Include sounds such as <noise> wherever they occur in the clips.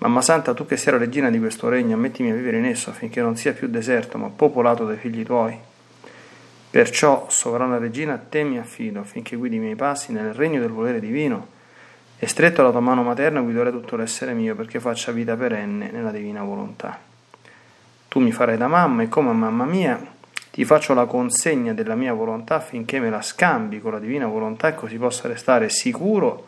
Mamma Santa, tu che sei la regina di questo regno, ammettimi a vivere in esso affinché non sia più deserto, ma popolato dai figli tuoi. Perciò, sovrana regina, a te mi affido affinché guidi i miei passi nel regno del volere divino e stretto alla tua mano materna guiderai tutto l'essere mio perché faccia vita perenne nella divina volontà. Tu mi farai da mamma e come mamma mia ti faccio la consegna della mia volontà affinché me la scambi con la divina volontà e così possa restare sicuro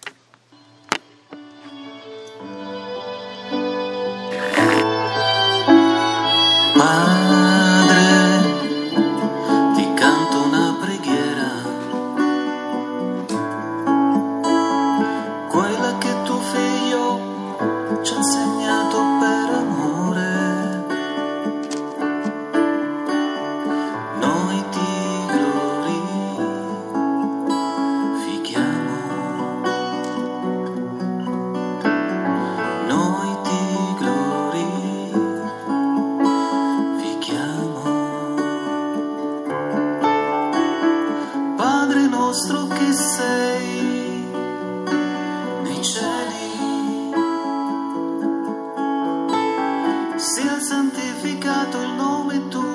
Dame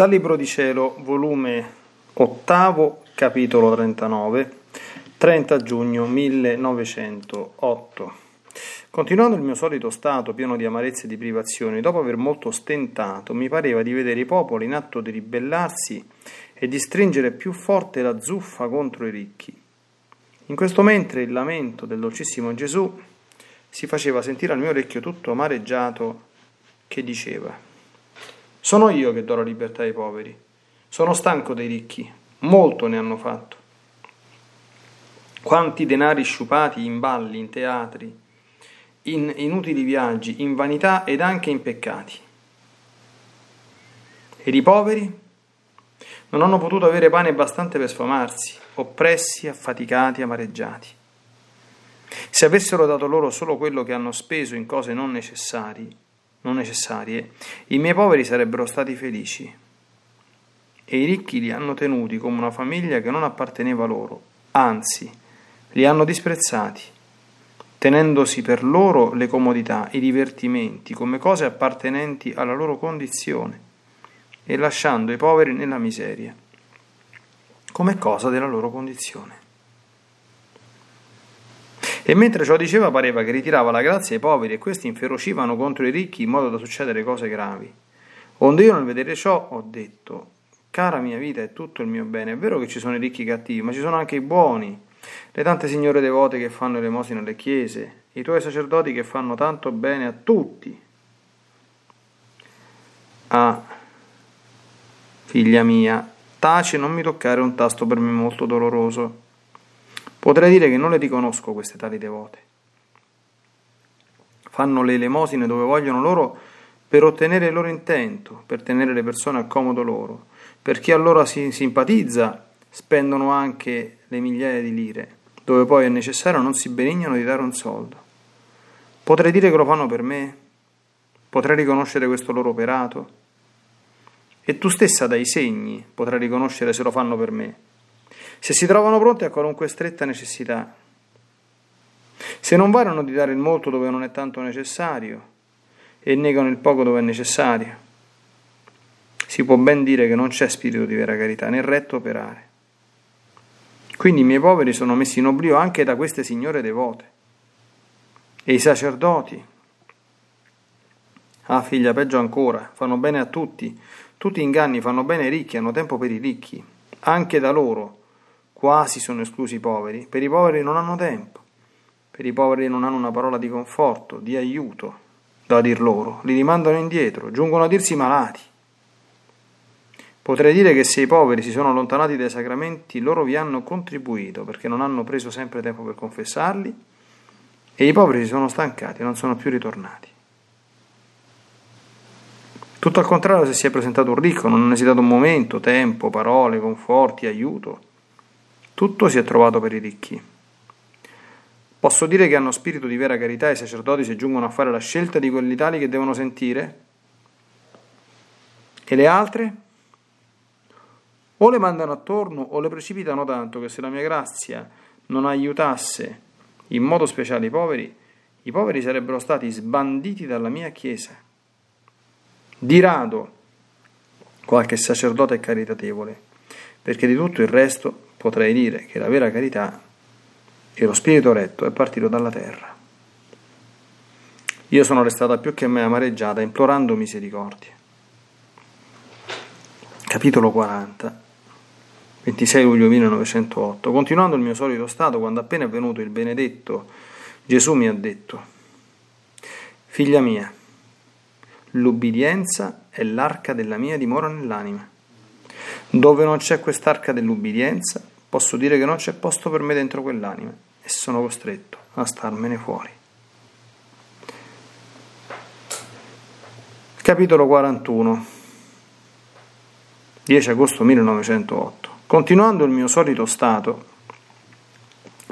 Dal Libro di Cielo, volume ottavo, capitolo 39, 30 giugno 1908. Continuando il mio solito stato pieno di amarezze e di privazioni, dopo aver molto stentato, mi pareva di vedere i popoli in atto di ribellarsi e di stringere più forte la zuffa contro i ricchi. In questo mentre il lamento del dolcissimo Gesù si faceva sentire al mio orecchio tutto amareggiato che diceva sono io che do la libertà ai poveri. Sono stanco dei ricchi. Molto ne hanno fatto. Quanti denari sciupati in balli, in teatri, in inutili viaggi, in vanità ed anche in peccati. Ed i poveri non hanno potuto avere pane bastante per sfamarsi, oppressi, affaticati, amareggiati. Se avessero dato loro solo quello che hanno speso in cose non necessarie, non necessarie, i miei poveri sarebbero stati felici. E i ricchi li hanno tenuti come una famiglia che non apparteneva loro, anzi, li hanno disprezzati, tenendosi per loro le comodità, i divertimenti, come cose appartenenti alla loro condizione, e lasciando i poveri nella miseria, come cosa della loro condizione. E mentre ciò diceva pareva che ritirava la grazia ai poveri e questi inferocivano contro i ricchi in modo da succedere cose gravi. Onde io nel vedere ciò ho detto, cara mia vita è tutto il mio bene, è vero che ci sono i ricchi cattivi, ma ci sono anche i buoni, le tante signore devote che fanno elemosina alle chiese, i tuoi sacerdoti che fanno tanto bene a tutti. Ah, figlia mia, taci non mi toccare un tasto per me molto doloroso. Potrei dire che non le riconosco queste tali devote. Fanno le elemosine dove vogliono loro per ottenere il loro intento, per tenere le persone a comodo loro. Per chi allora si simpatizza, spendono anche le migliaia di lire, dove poi è necessario non si benignano di dare un soldo. Potrei dire che lo fanno per me? Potrei riconoscere questo loro operato? E tu stessa dai segni potrai riconoscere se lo fanno per me. Se si trovano pronti a qualunque stretta necessità. Se non varano di dare il molto dove non è tanto necessario e negano il poco dove è necessario. Si può ben dire che non c'è spirito di vera carità nel retto operare. Quindi i miei poveri sono messi in oblio anche da queste signore devote. E i sacerdoti, ah figlia, peggio ancora, fanno bene a tutti, tutti inganni fanno bene ai ricchi, hanno tempo per i ricchi, anche da loro, quasi sono esclusi i poveri, per i poveri non hanno tempo, per i poveri non hanno una parola di conforto, di aiuto, da dir loro, li rimandano indietro, giungono a dirsi malati. Potrei dire che se i poveri si sono allontanati dai sacramenti, loro vi hanno contribuito perché non hanno preso sempre tempo per confessarli e i poveri si sono stancati non sono più ritornati. Tutto al contrario, se si è presentato un ricco, non ha esitato un momento, tempo, parole, conforti, aiuto, tutto si è trovato per i ricchi. Posso dire che hanno spirito di vera carità i sacerdoti se giungono a fare la scelta di quelli tali che devono sentire? E le altre? O le mandano attorno o le precipitano tanto che se la mia grazia non aiutasse in modo speciale i poveri, i poveri sarebbero stati sbanditi dalla mia Chiesa. Di rado qualche sacerdote è caritatevole, perché di tutto il resto potrei dire che la vera carità e lo spirito retto è partito dalla terra. Io sono restata più che mai amareggiata implorando misericordia. Capitolo 40 26 luglio 1908. Continuando il mio solito stato, quando appena è venuto il benedetto, Gesù mi ha detto, Figlia mia, l'ubbidienza è l'arca della mia dimora nell'anima. Dove non c'è quest'arca dell'ubbidienza, posso dire che non c'è posto per me dentro quell'anima e sono costretto a starmene fuori. Capitolo 41 10 agosto 1908 Continuando il mio solito stato,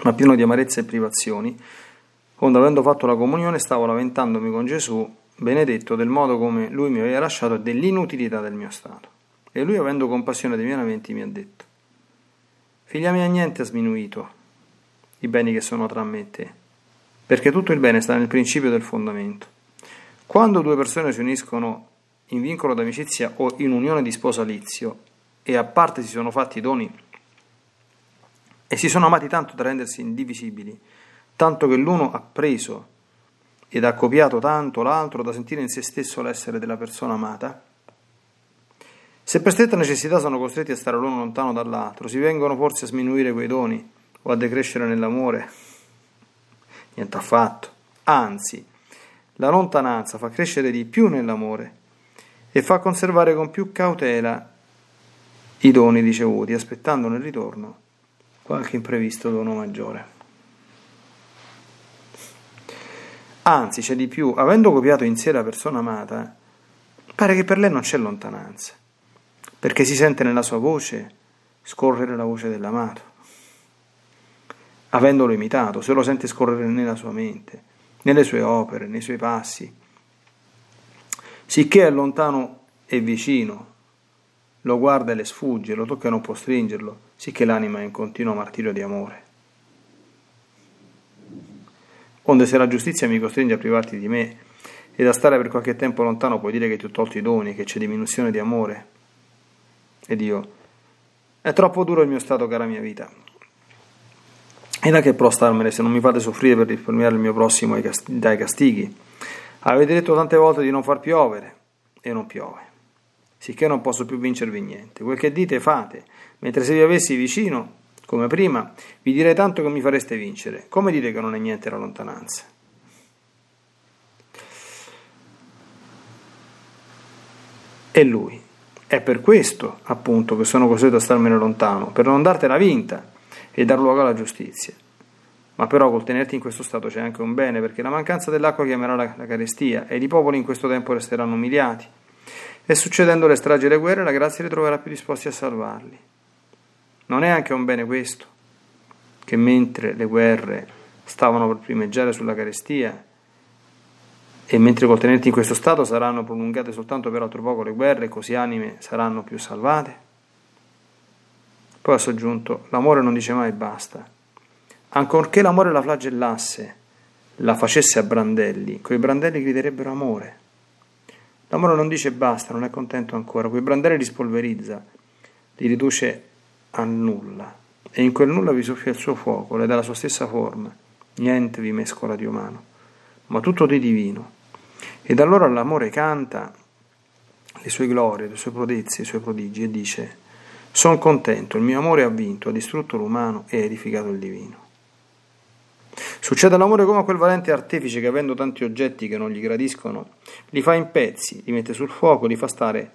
ma pieno di amarezza e privazioni, quando avendo fatto la comunione stavo lamentandomi con Gesù, benedetto del modo come lui mi aveva lasciato e dell'inutilità del mio stato. E lui, avendo compassione dei miei lamenti, mi ha detto, Figlia mia, niente ha sminuito i beni che sono tra me e te, perché tutto il bene sta nel principio del fondamento. Quando due persone si uniscono in vincolo d'amicizia o in unione di sposalizio, e a parte si sono fatti doni e si sono amati tanto da rendersi indivisibili, tanto che l'uno ha preso ed ha copiato tanto l'altro da sentire in se stesso l'essere della persona amata, se per stretta necessità sono costretti a stare l'uno lontano dall'altro, si vengono forse a sminuire quei doni o a decrescere nell'amore? Niente affatto. Anzi, la lontananza fa crescere di più nell'amore e fa conservare con più cautela i doni ricevuti, aspettando nel ritorno qualche imprevisto dono maggiore. Anzi, c'è di più, avendo copiato in sé la persona amata, pare che per lei non c'è lontananza, perché si sente nella sua voce scorrere la voce dell'amato. Avendolo imitato, se lo sente scorrere nella sua mente, nelle sue opere, nei suoi passi, sicché è lontano e vicino, lo guarda e le sfugge, lo tocca e non può stringerlo, sicché l'anima è in continuo martirio di amore. Onde se la giustizia mi costringe a privarti di me ed a stare per qualche tempo lontano puoi dire che ti ho tolto i doni, che c'è diminuzione di amore. Ed io, è troppo duro il mio stato, cara mia vita. E da che pro starmene se non mi fate soffrire per risparmiare il mio prossimo dai castighi? Avete detto tante volte di non far piovere e non piove sicché non posso più vincervi niente. Quel che dite fate, mentre se vi avessi vicino, come prima, vi direi tanto che mi fareste vincere. Come dite che non è niente la lontananza? E lui. È per questo, appunto, che sono costretto a starmene lontano, per non dartela vinta e dar luogo alla giustizia. Ma però col tenerti in questo stato c'è anche un bene, perché la mancanza dell'acqua chiamerà la, la carestia e i popoli in questo tempo resteranno umiliati e succedendo le stragi e le guerre la grazia li troverà più disposti a salvarli. Non è anche un bene questo, che mentre le guerre stavano per primeggiare sulla carestia, e mentre col tenerti in questo stato saranno prolungate soltanto per altro poco le guerre, così anime saranno più salvate. Poi ha soggiunto, l'amore non dice mai basta. Ancorché l'amore la flagellasse, la facesse a brandelli, quei brandelli griderebbero amore. L'amore non dice basta, non è contento ancora, quei brandelli li spolverizza, li riduce a nulla, e in quel nulla vi soffia il suo fuoco, le dà la sua stessa forma, niente vi mescola di umano, ma tutto di divino. Ed allora l'amore canta le sue glorie, le sue prodezze, i suoi prodigi e dice, sono contento, il mio amore ha vinto, ha distrutto l'umano e ha edificato il divino. Succede all'amore come a quel valente artefice che avendo tanti oggetti che non gli gradiscono, li fa in pezzi, li mette sul fuoco, li fa stare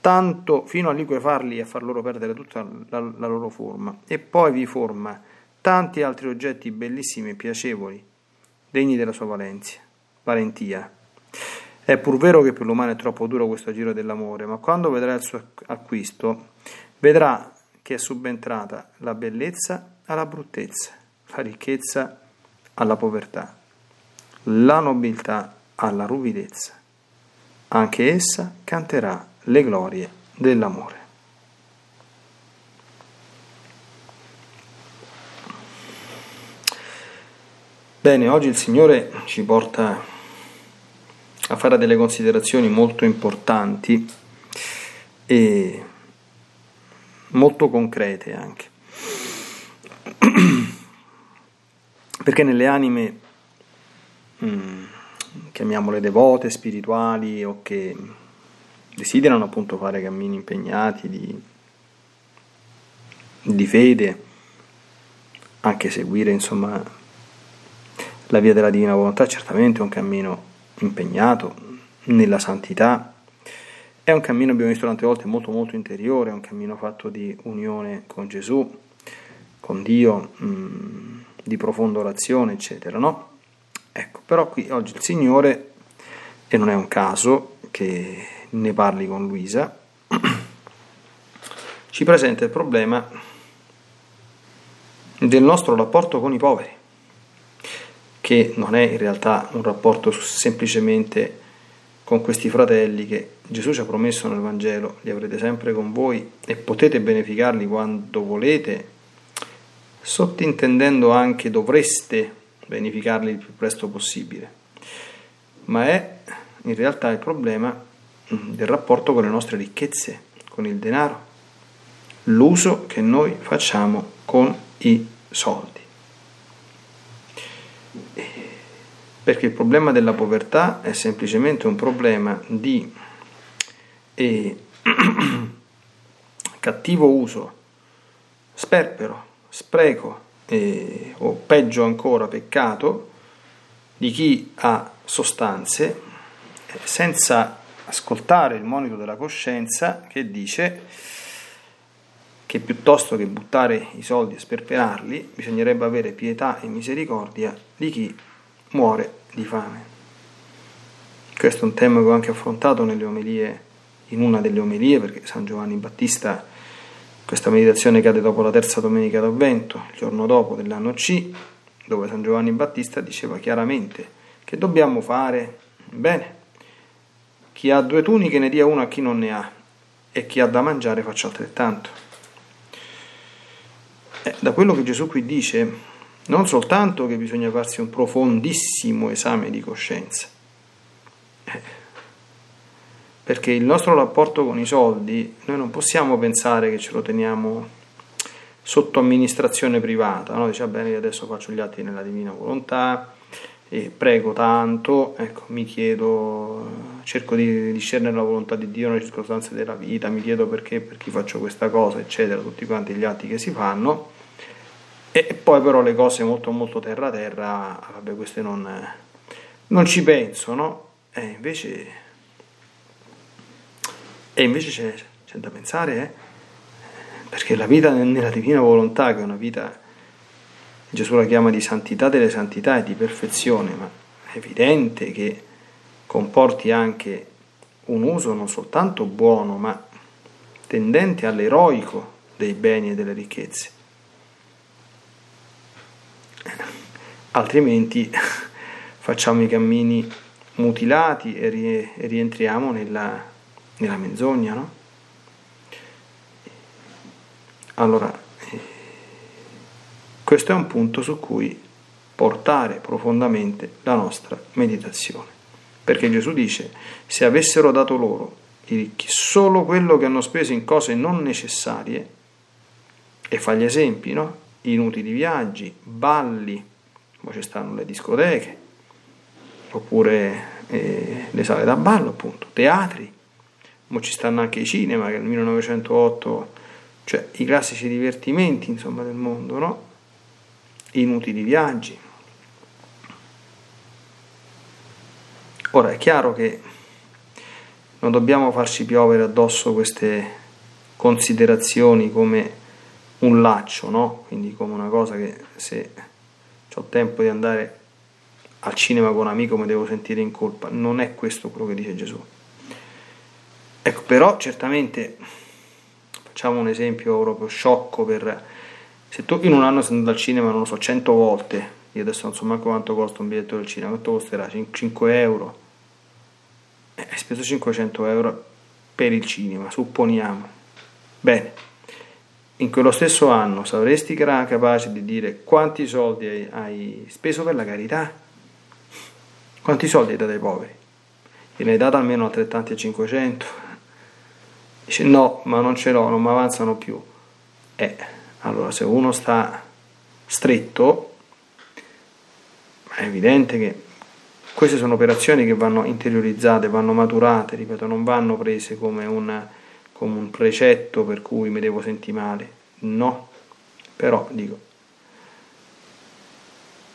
tanto fino a liquefarli e a far loro perdere tutta la, la loro forma, e poi vi forma tanti altri oggetti bellissimi e piacevoli, degni della sua valenza, valentia. È pur vero che per l'umano è troppo duro questo giro dell'amore, ma quando vedrà il suo acquisto, vedrà che è subentrata la bellezza alla bruttezza, la ricchezza alla povertà, la nobiltà alla ruvidezza. Anche essa canterà le glorie dell'amore. Bene, oggi il Signore ci porta a fare delle considerazioni molto importanti e molto concrete anche. <clears throat> Perché nelle anime, mm, chiamiamole devote, spirituali o che desiderano appunto fare cammini impegnati di, di fede, anche seguire insomma la via della divina volontà, certamente è un cammino impegnato nella santità. È un cammino, abbiamo visto tante volte, molto molto interiore, è un cammino fatto di unione con Gesù, con Dio, mh, mm, di profonda orazione, eccetera, no? Ecco, però qui oggi il Signore, e non è un caso che ne parli con Luisa, <clears throat> ci presenta il problema del nostro rapporto con i poveri che non è in realtà un rapporto semplicemente con questi fratelli che Gesù ci ha promesso nel Vangelo, li avrete sempre con voi e potete beneficarli quando volete, sottintendendo anche dovreste beneficarli il più presto possibile, ma è in realtà il problema del rapporto con le nostre ricchezze, con il denaro, l'uso che noi facciamo con i soldi. Perché il problema della povertà è semplicemente un problema di eh, <clears throat> cattivo uso, sperpero, spreco eh, o peggio ancora peccato di chi ha sostanze senza ascoltare il monito della coscienza che dice che piuttosto che buttare i soldi e sperperarli bisognerebbe avere pietà e misericordia di chi muore di fame. Questo è un tema che ho anche affrontato nelle omelie, in una delle omelie, perché San Giovanni Battista, questa meditazione cade dopo la terza domenica d'Avvento, il giorno dopo dell'anno C, dove San Giovanni Battista diceva chiaramente che dobbiamo fare bene. Chi ha due tuniche ne dia una a chi non ne ha e chi ha da mangiare faccia altrettanto. Eh, da quello che Gesù qui dice, non soltanto che bisogna farsi un profondissimo esame di coscienza, eh, perché il nostro rapporto con i soldi, noi non possiamo pensare che ce lo teniamo sotto amministrazione privata, no? dice bene io adesso faccio gli atti nella divina volontà e prego tanto, ecco, mi chiedo, cerco di discernere la volontà di Dio nelle circostanze della vita, mi chiedo perché, per chi faccio questa cosa, eccetera, tutti quanti gli atti che si fanno e poi però le cose molto molto terra terra, vabbè queste non, non ci penso, no? E invece, e invece c'è, c'è da pensare, eh? perché la vita nella divina volontà, che è una vita, Gesù la chiama di santità delle santità e di perfezione, ma è evidente che comporti anche un uso non soltanto buono, ma tendente all'eroico dei beni e delle ricchezze altrimenti <laughs> facciamo i cammini mutilati e, rientriamo nella, nella menzogna, no? Allora, eh, questo è un punto su cui portare profondamente la nostra meditazione. Perché Gesù dice, se avessero dato loro, i ricchi, solo quello che hanno speso in cose non necessarie, e fa gli esempi, no? Inutili viaggi, balli, poi ci stanno le discoteche, oppure eh, le sale da ballo, appunto, teatri, ma ci stanno anche i cinema che nel 1908, cioè i classici divertimenti, insomma, del mondo, no? Inutili viaggi. Ora è chiaro che non dobbiamo farci piovere addosso queste considerazioni come un laccio, no? Quindi come una cosa che se ho tempo di andare al cinema con un amico mi devo sentire in colpa. Non è questo quello che dice Gesù. Ecco, però certamente facciamo un esempio proprio sciocco per se tu in un anno sei andato al cinema, non lo so, 100 volte, io adesso non so manco quanto costa un biglietto del cinema, quanto costerà? 5 euro eh, hai speso 500 euro per il cinema, supponiamo. Bene, in quello stesso anno sapresti capace di dire quanti soldi hai, hai speso per la carità? Quanti soldi hai dato ai poveri? Gliene hai dato almeno altrettanti a 500? Dice no, ma non ce l'ho, non mi avanzano più. Eh, allora se uno sta stretto, è evidente che queste sono operazioni che vanno interiorizzate, vanno maturate, ripeto, non vanno prese come, una, come un precetto per cui mi devo sentire male. No, però dico,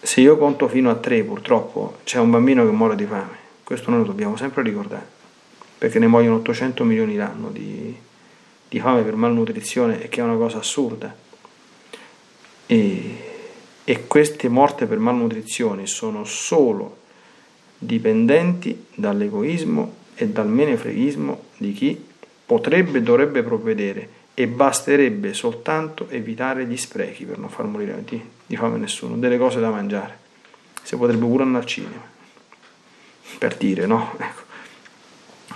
se io conto fino a tre purtroppo c'è un bambino che muore di fame, questo noi lo dobbiamo sempre ricordare, perché ne muoiono 800 milioni l'anno di, di fame per malnutrizione e che è una cosa assurda. E, e queste morte per malnutrizione sono solo dipendenti dall'egoismo e dal menefreghismo di chi potrebbe e dovrebbe provvedere e basterebbe soltanto evitare gli sprechi per non far morire di, di fame nessuno, delle cose da mangiare. Si potrebbe pure andare al cinema, per dire, no? <laughs> Ecco.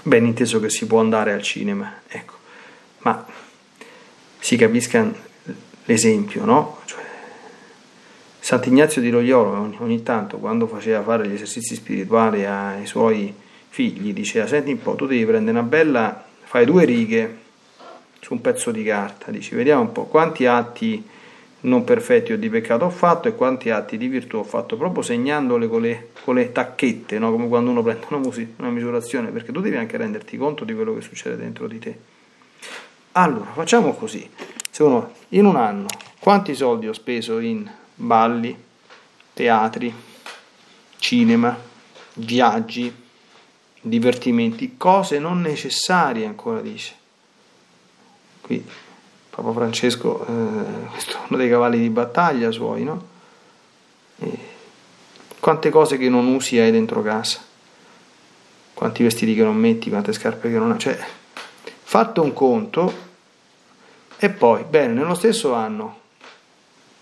Ben inteso che si può andare al cinema, ecco. ma si capisca l'esempio, no? Cioè, Sant'Ignazio di Loyola ogni, ogni, tanto quando faceva fare gli esercizi spirituali ai suoi figli diceva senti un po' tu devi prendere una bella fai due righe su un pezzo di carta dici vediamo un po' quanti atti non perfetti o di peccato ho fatto e quanti atti di virtù ho fatto proprio segnandole con le, con le tacchette no? come quando uno prende una, mus- una misurazione perché tu devi anche renderti conto di quello che succede dentro di te allora facciamo così se uno in un anno quanti soldi ho speso in balli, teatri, cinema, viaggi, divertimenti, cose non necessarie, ancora dice. Qui Papa Francesco, eh, <laughs> questo è uno dei cavalli di battaglia suoi, no? E quante cose che non usi hai dentro casa, quanti vestiti che non metti, quante scarpe che non hai, cioè fatto un conto e poi, bene, nello stesso anno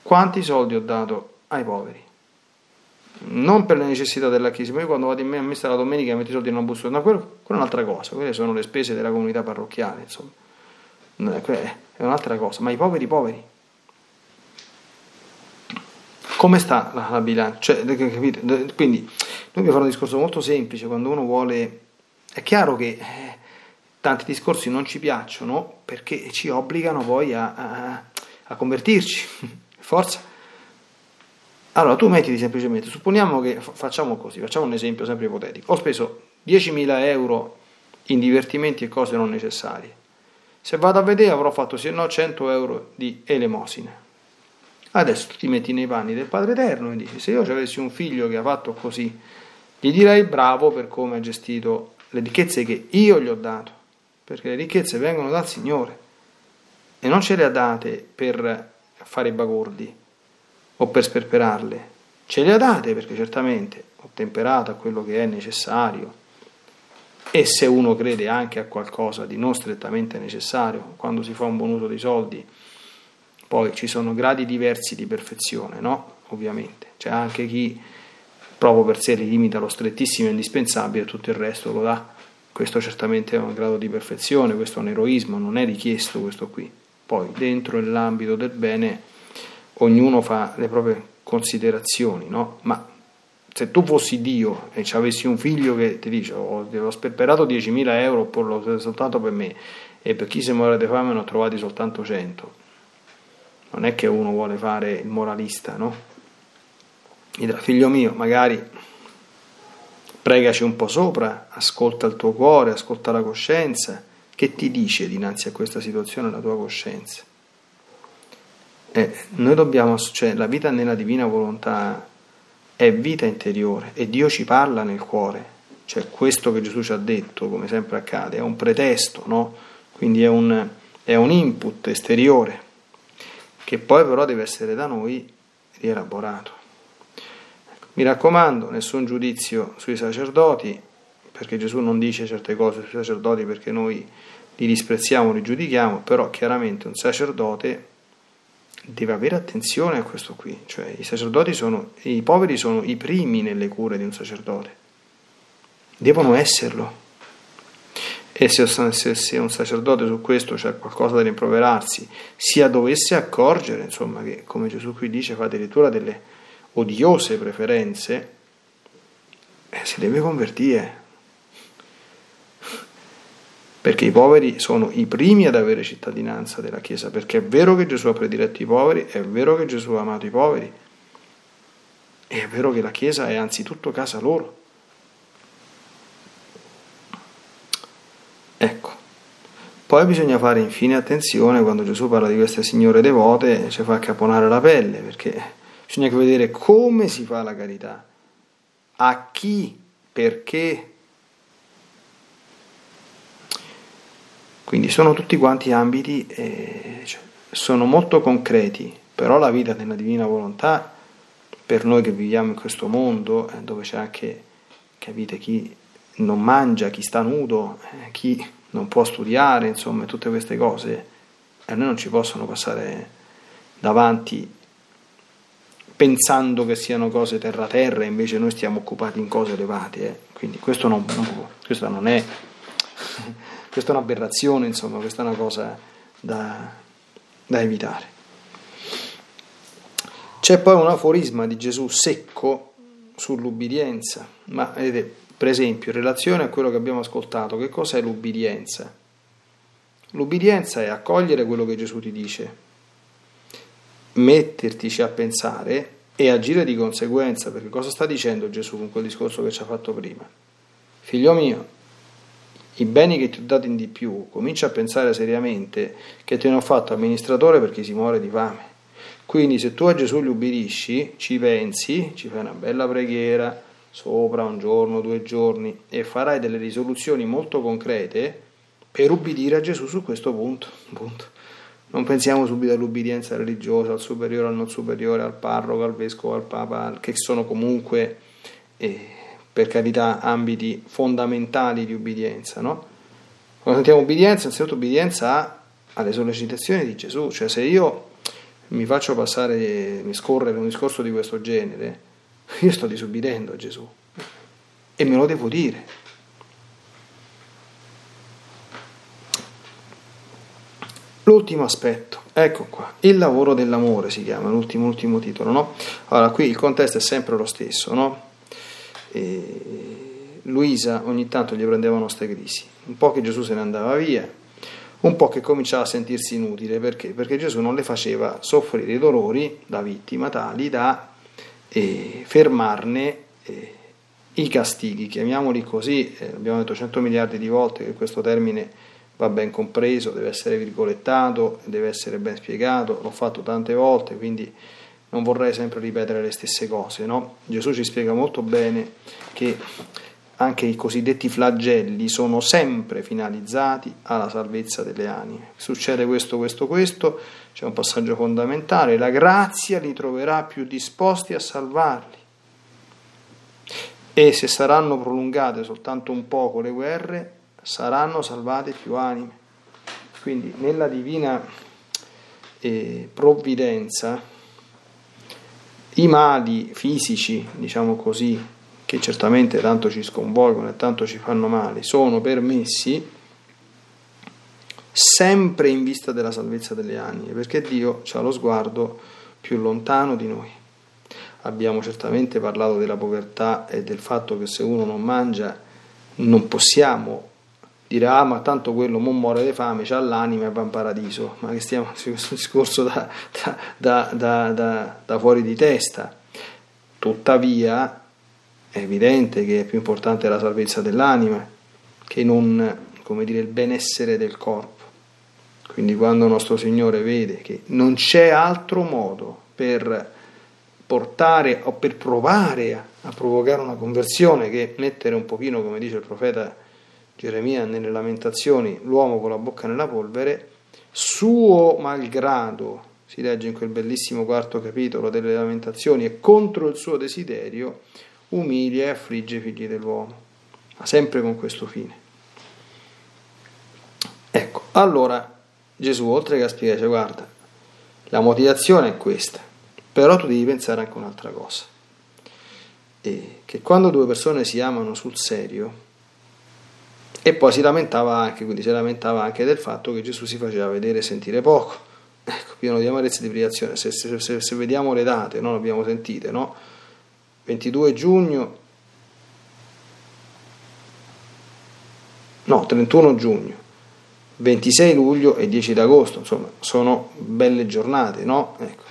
quanti soldi ho dato ai poveri? Non per le necessità della Chiesa, io quando vado in messa la domenica metto i soldi in una bussola, no, quello, è un'altra cosa, quelle sono le spese della comunità parrocchiale, insomma, è un'altra cosa, ma i poveri poveri. Come sta la, la bilancia? Cioè, capite? Quindi noi dobbiamo fare un discorso molto semplice, quando uno vuole... È chiaro che eh, tanti discorsi non ci piacciono perché ci obbligano poi a, a, a convertirci. <laughs> Forza. Allora tu mettiti semplicemente, supponiamo che facciamo così, facciamo un esempio sempre ipotetico. Ho speso 10.000 euro in divertimenti e cose non necessarie. Se vado a vedere avrò fatto se no 100 euro di elemosina. Adesso ti metti nei panni del Padre Eterno e dici, se io avessi un figlio che ha fatto così, gli direi bravo per come ha gestito le ricchezze che io gli ho dato, perché le ricchezze vengono dal Signore e non ce le ha date per fare i bagordi o per sperperarle. Ce le ha date perché certamente ho temperato a quello che è necessario e se uno crede anche a qualcosa di non strettamente necessario, quando si fa un buon uso dei soldi, poi ci sono gradi diversi di perfezione, no? Ovviamente. C'è anche chi proprio per sé li limita allo strettissimo e indispensabile, tutto il resto lo dà. Questo certamente è un grado di perfezione, questo è un eroismo, non è richiesto questo qui. Poi dentro nell'ambito del bene ognuno fa le proprie considerazioni, no? Ma se tu fossi Dio e avessi un figlio che ti dice ho, ho sperperato 10.000 euro soltanto per me e per chi si muore di fame ne ho trovati soltanto 100, non è che uno vuole fare il moralista, no? Dirà, figlio mio, magari pregaci un po' sopra, ascolta il tuo cuore, ascolta la coscienza, che ti dice dinanzi a questa situazione la tua coscienza? Eh, noi dobbiamo, cioè la vita nella divina volontà è vita interiore e Dio ci parla nel cuore, cioè questo che Gesù ci ha detto, come sempre accade, è un pretesto, no? quindi è un, è un input esteriore che poi però deve essere da noi rielaborato. Mi raccomando, nessun giudizio sui sacerdoti, perché Gesù non dice certe cose sui sacerdoti perché noi li disprezziamo, li giudichiamo, però chiaramente un sacerdote deve avere attenzione a questo qui, cioè i sacerdoti sono, i poveri sono i primi nelle cure di un sacerdote, devono esserlo. E se, se, se un sacerdote su questo c'è qualcosa da rimproverarsi, sia dovesse accorgere, insomma, che come Gesù qui dice, fa addirittura delle odiose preferenze, eh, si deve convertire. Perché i poveri sono i primi ad avere cittadinanza della Chiesa, perché è vero che Gesù ha prediletto i poveri, è vero che Gesù ha amato i poveri, e è vero che la Chiesa è anzitutto casa loro. Ecco. Poi bisogna fare infine attenzione quando Gesù parla di queste signore devote, ci fa caponare la pelle, perché Bisogna vedere come si fa la carità, a chi, perché. Quindi sono tutti quanti ambiti, eh, cioè, sono molto concreti, però la vita nella divina volontà, per noi che viviamo in questo mondo, eh, dove c'è anche, capite, chi non mangia, chi sta nudo, eh, chi non può studiare, insomma, tutte queste cose, a noi non ci possono passare davanti pensando che siano cose terra-terra, invece noi stiamo occupati in cose elevate. Eh. Quindi questo non, non, questa non è, questa è un'aberrazione, insomma, questa è una cosa da, da evitare. C'è poi un aforisma di Gesù secco sull'ubbidienza, ma vedete, per esempio, in relazione a quello che abbiamo ascoltato, che cos'è l'ubbidienza? L'ubbidienza è accogliere quello che Gesù ti dice, mettertici a pensare e agire di conseguenza, perché cosa sta dicendo Gesù con quel discorso che ci ha fatto prima? Figlio mio, i beni che ti ho dato in di più, comincia a pensare seriamente che te ne ho fatto amministratore perché si muore di fame. Quindi se tu a Gesù gli ubbidisci, ci pensi, ci fai una bella preghiera sopra un giorno, due giorni e farai delle risoluzioni molto concrete per ubbidire a Gesù su questo punto. punto. Non pensiamo subito all'ubbidienza religiosa, al superiore, al non superiore, al parroco, al vescovo, al papa, che sono comunque, eh, per carità, ambiti fondamentali di ubbidienza. No? Quando sentiamo ubbidienza, innanzitutto ubbidienza alle sollecitazioni di Gesù, cioè se io mi faccio passare, mi scorrere un discorso di questo genere, <laughs> io sto disubbidendo a Gesù e me lo devo dire. L'ultimo aspetto, ecco qua, il lavoro dell'amore si chiama, l'ultimo, l'ultimo titolo, no? Allora, qui il contesto è sempre lo stesso, no? E Luisa ogni tanto gli prendevano queste crisi, un po' che Gesù se ne andava via, un po' che cominciava a sentirsi inutile, perché? Perché Gesù non le faceva soffrire i dolori da vittima tali da eh, fermarne eh, i castighi, chiamiamoli così, eh, abbiamo detto 100 miliardi di volte che questo termine va ben compreso, deve essere virgolettato, deve essere ben spiegato, l'ho fatto tante volte, quindi non vorrei sempre ripetere le stesse cose. No? Gesù ci spiega molto bene che anche i cosiddetti flagelli sono sempre finalizzati alla salvezza delle anime. Succede questo, questo, questo, c'è un passaggio fondamentale, la grazia li troverà più disposti a salvarli. E se saranno prolungate soltanto un poco le guerre, saranno salvate più anime. Quindi nella divina eh, provvidenza I mali fisici, diciamo così, che certamente tanto ci sconvolgono e tanto ci fanno male, sono permessi sempre in vista della salvezza delle anime, perché Dio ha lo sguardo più lontano di noi. Abbiamo certamente parlato della povertà e del fatto che se uno non mangia non possiamo dire ah ma tanto quello non muore di fame, c'ha l'anima e va in paradiso, ma che stiamo <laughs> su questo discorso da, da, da, da, fuori di testa. Tuttavia è evidente che è più importante la salvezza dell'anima che non come dire, il benessere del corpo. Quindi quando nostro Signore vede che non c'è altro modo per portare o per provare a, a provocare una conversione che mettere un pochino, come dice il profeta Geremia nelle lamentazioni, l'uomo con la bocca nella polvere, suo malgrado, si legge in quel bellissimo quarto capitolo delle lamentazioni, e contro il suo desiderio umilia e affligge i figli dell'uomo, ma sempre con questo fine. Ecco, allora Gesù, oltre che a spiegare, cioè, guarda, la motivazione è questa, però tu devi pensare anche un'altra cosa, e che quando due persone si amano sul serio, e poi si lamentava anche, quindi si lamentava anche del fatto che Gesù si faceva vedere e sentire poco, ecco, pieno di amarezza e di privazione, se, se, se, se, vediamo le date, non abbiamo sentite, no? 22 giugno, no, 31 giugno, 26 luglio e 10 d'agosto, insomma, sono belle giornate, no? Ecco,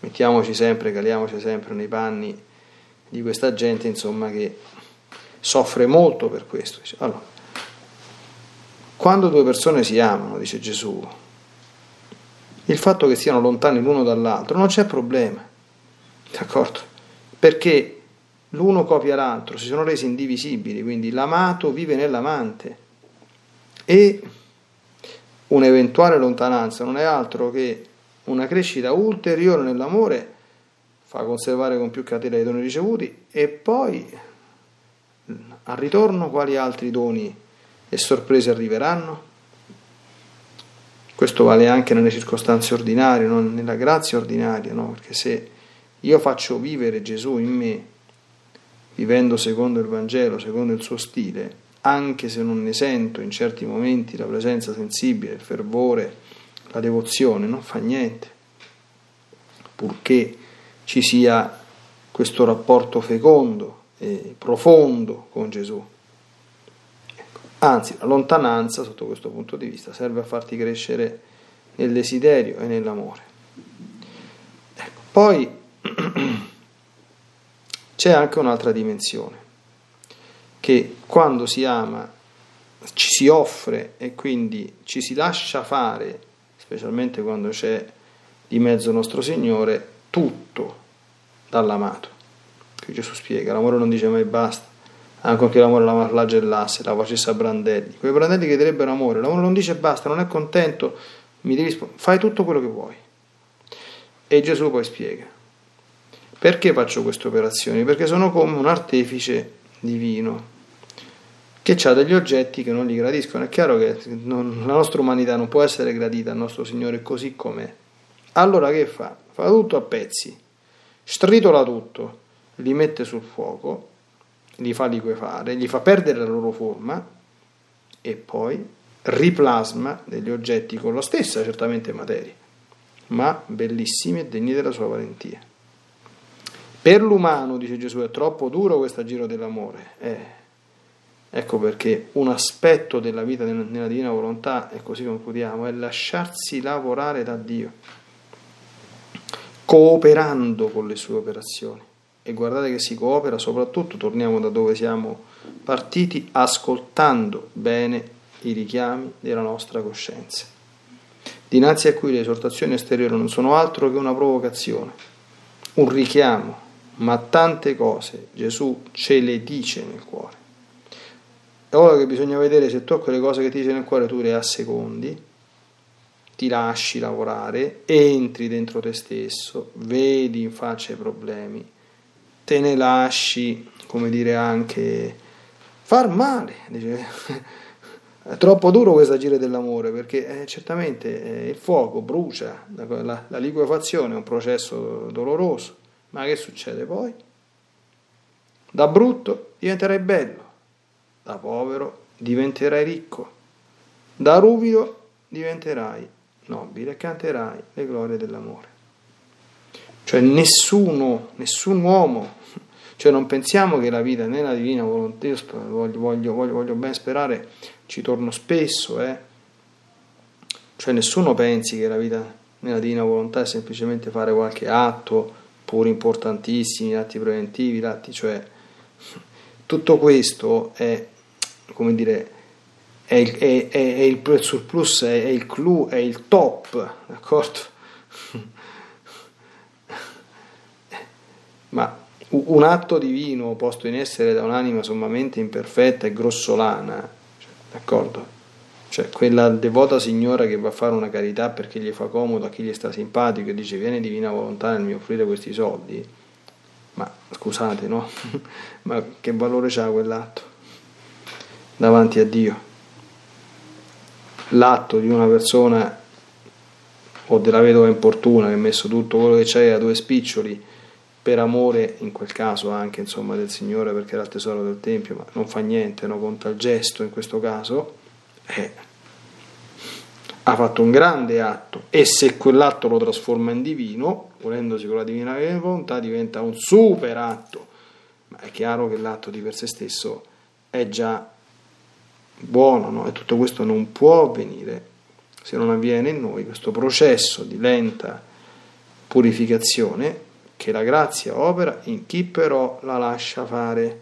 mettiamoci sempre, caliamoci sempre nei panni di questa gente, insomma, che soffre molto per questo. Allora, quando due persone si amano, dice Gesù, il fatto che siano lontani l'uno dall'altro non c'è problema, d'accordo? Perché l'uno copia l'altro, si sono resi indivisibili, quindi l'amato vive nell'amante e un'eventuale lontananza non è altro che una crescita ulteriore nell'amore, fa conservare con più catena i doni ricevuti e poi al ritorno quali altri doni e sorprese arriveranno? Questo vale anche nelle circostanze ordinarie, non nella grazia ordinaria, no? perché se io faccio vivere Gesù in me, vivendo secondo il Vangelo, secondo il suo stile, anche se non ne sento in certi momenti la presenza sensibile, il fervore, la devozione, non fa niente, purché ci sia questo rapporto fecondo e profondo con Gesù. Anzi, la lontananza, sotto questo punto di vista, serve a farti crescere nel desiderio e nell'amore. Ecco. Poi <clears throat> c'è anche un'altra dimensione che quando si ama ci si offre e quindi ci si lascia fare, specialmente quando c'è di mezzo nostro Signore, tutto dall'amato. Qui Gesù spiega, l'amore non dice mai basta, anche che l'amore la flagellasse, la facesse a brandelli. Quei brandelli che direbbero amore, l'amore non dice basta, non è contento, mi devi fai tutto quello che vuoi. E Gesù poi spiega, perché faccio queste operazioni? Perché sono come un artefice divino che ha degli oggetti che non gli gradiscono. È chiaro che non, la nostra umanità non può essere gradita al nostro Signore così com'è. Allora che fa? Fa tutto a pezzi, stritola tutto, li mette sul fuoco, li fa liquefare, gli fa perdere la loro forma e poi riplasma degli oggetti con la stessa certamente materia, ma bellissimi e degni della sua valentia. Per l'umano, dice Gesù, è troppo duro questo giro dell'amore. Eh, Ecco perché un aspetto della vita nella divina volontà, e così concludiamo, è lasciarsi lavorare da Dio, cooperando con le sue operazioni. E guardate che si coopera soprattutto, torniamo da dove siamo partiti, ascoltando bene i richiami della nostra coscienza, dinanzi a cui le esortazioni esteriori non sono altro che una provocazione, un richiamo, ma tante cose Gesù ce le dice nel cuore. È ora che bisogna vedere se tu a quelle cose che ti dice nel cuore tu le assecondi, ti lasci lavorare, entri dentro te stesso, vedi in faccia i problemi, te ne lasci, come dire, anche far male. Dice, <laughs> è troppo duro questo agire dell'amore perché eh, certamente eh, il fuoco brucia, la, la, la liquefazione è un processo doloroso, Ma che succede poi? Da brutto diventerai bello, da povero diventerai ricco, da ruvido diventerai nobile e canterai le glorie dell'amore. Cioè nessuno, nessun uomo, cioè non pensiamo che la vita nella divina volontà, io voglio, voglio, voglio, ben sperare, ci torno spesso, eh? cioè nessuno pensi che la vita nella divina volontà è semplicemente fare qualche atto, pur importantissimi, atti preventivi, atti, cioè tutto questo è, come dire, è il, è, è, è il surplus, è, il clou, è il top, d'accordo? Ma un atto divino posto in essere da un'anima sommamente imperfetta e grossolana, cioè, d'accordo? Cioè quella devota signora che va a fare una carità perché gli fa comodo, a chi gli sta simpatico e dice viene divina volontà nel mio offrire questi soldi, ma scusate no? <laughs> ma che valore ha quell'atto davanti a Dio? L'atto di una persona o della vedova importuna che ha messo tutto quello che c'è a due spiccioli per amore, in quel caso anche insomma, del Signore perché era il tesoro del Tempio, ma non fa niente, no? conta il gesto in questo caso, eh, ha fatto un grande atto e se quell'atto lo trasforma in divino, volendosi con la divina volontà, diventa un super atto, ma è chiaro che l'atto di per sé stesso è già buono no? e tutto questo non può avvenire se non avviene in noi questo processo di lenta purificazione che la grazia opera in chi però la lascia fare,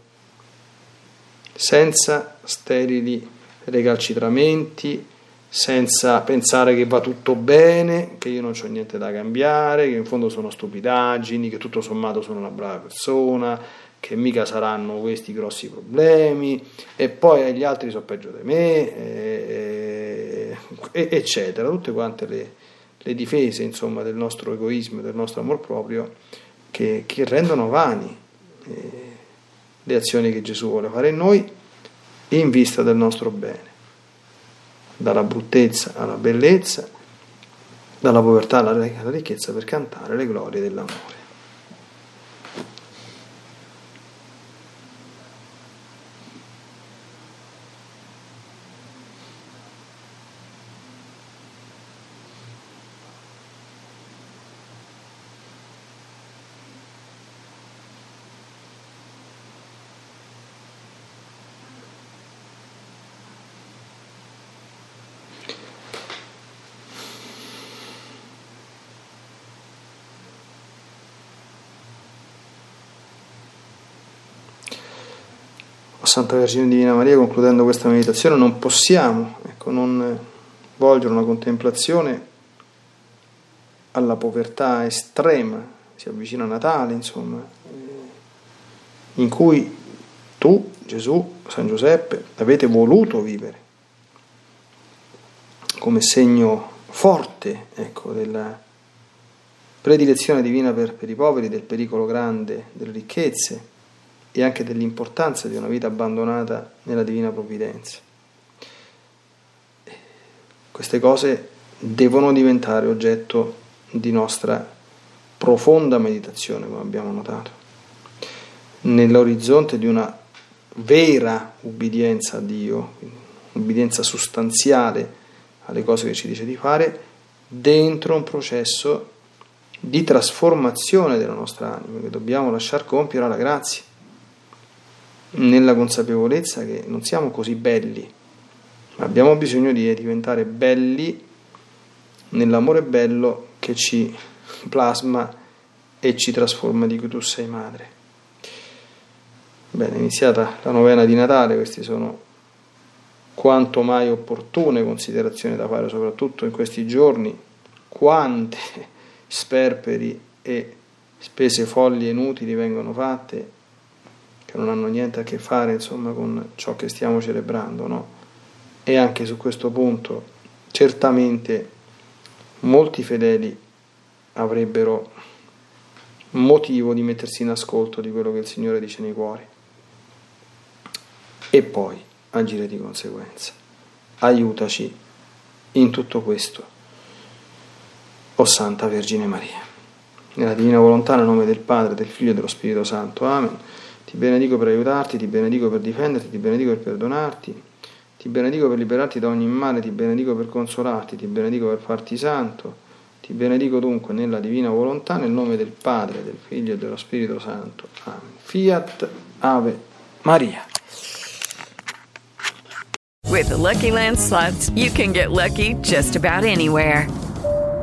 senza sterili recalcitramenti, senza pensare che va tutto bene, che io non ho niente da cambiare, che in fondo sono stupidaggini, che tutto sommato sono una brava persona, che mica saranno questi grossi problemi, e poi gli altri sono peggio di me, e, e, eccetera, tutte quante le, le difese insomma, del nostro egoismo, del nostro amor proprio che, che rendono vani eh, le azioni che Gesù vuole fare in noi in vista del nostro bene, dalla bruttezza alla bellezza, dalla povertà alla ricchezza per cantare le glorie dell'amore. Santa Vergine Divina Maria, concludendo questa meditazione, non possiamo ecco, non volgere una contemplazione alla povertà estrema, si avvicina Natale, insomma, in cui tu, Gesù, San Giuseppe, avete voluto vivere come segno forte ecco, della predilezione divina per, per i poveri, del pericolo grande delle ricchezze e anche dell'importanza di una vita abbandonata nella divina provvidenza. Queste cose devono diventare oggetto di nostra profonda meditazione, come abbiamo notato, nell'orizzonte di una vera ubbidienza a Dio, ubbidienza sostanziale alle cose che ci dice di fare, dentro un processo di trasformazione della nostra anima che dobbiamo lasciar compiere alla grazia nella consapevolezza che non siamo così belli, ma abbiamo bisogno di diventare belli nell'amore bello che ci plasma e ci trasforma di cui tu sei madre. Bene, iniziata la novena di Natale, queste sono quanto mai opportune considerazioni da fare, soprattutto in questi giorni, quante sperperi e spese folli e inutili vengono fatte che non hanno niente a che fare insomma, con ciò che stiamo celebrando. No? E anche su questo punto certamente molti fedeli avrebbero motivo di mettersi in ascolto di quello che il Signore dice nei cuori e poi agire di conseguenza. Aiutaci in tutto questo, o Santa Vergine Maria. nella divina volontà, nel nome del Padre, del Figlio e dello Spirito Santo. Amen. Ti benedico per aiutarti, ti benedico per difenderti, ti benedico per perdonarti, ti benedico per liberarti da ogni male, ti benedico per consolarti, ti benedico per farti santo. Ti benedico dunque nella divina volontà, nel nome del Padre, del Figlio e dello Spirito Santo. Amen. Fiat Ave Maria. With the Lucky Land slots, you can get lucky just about anywhere.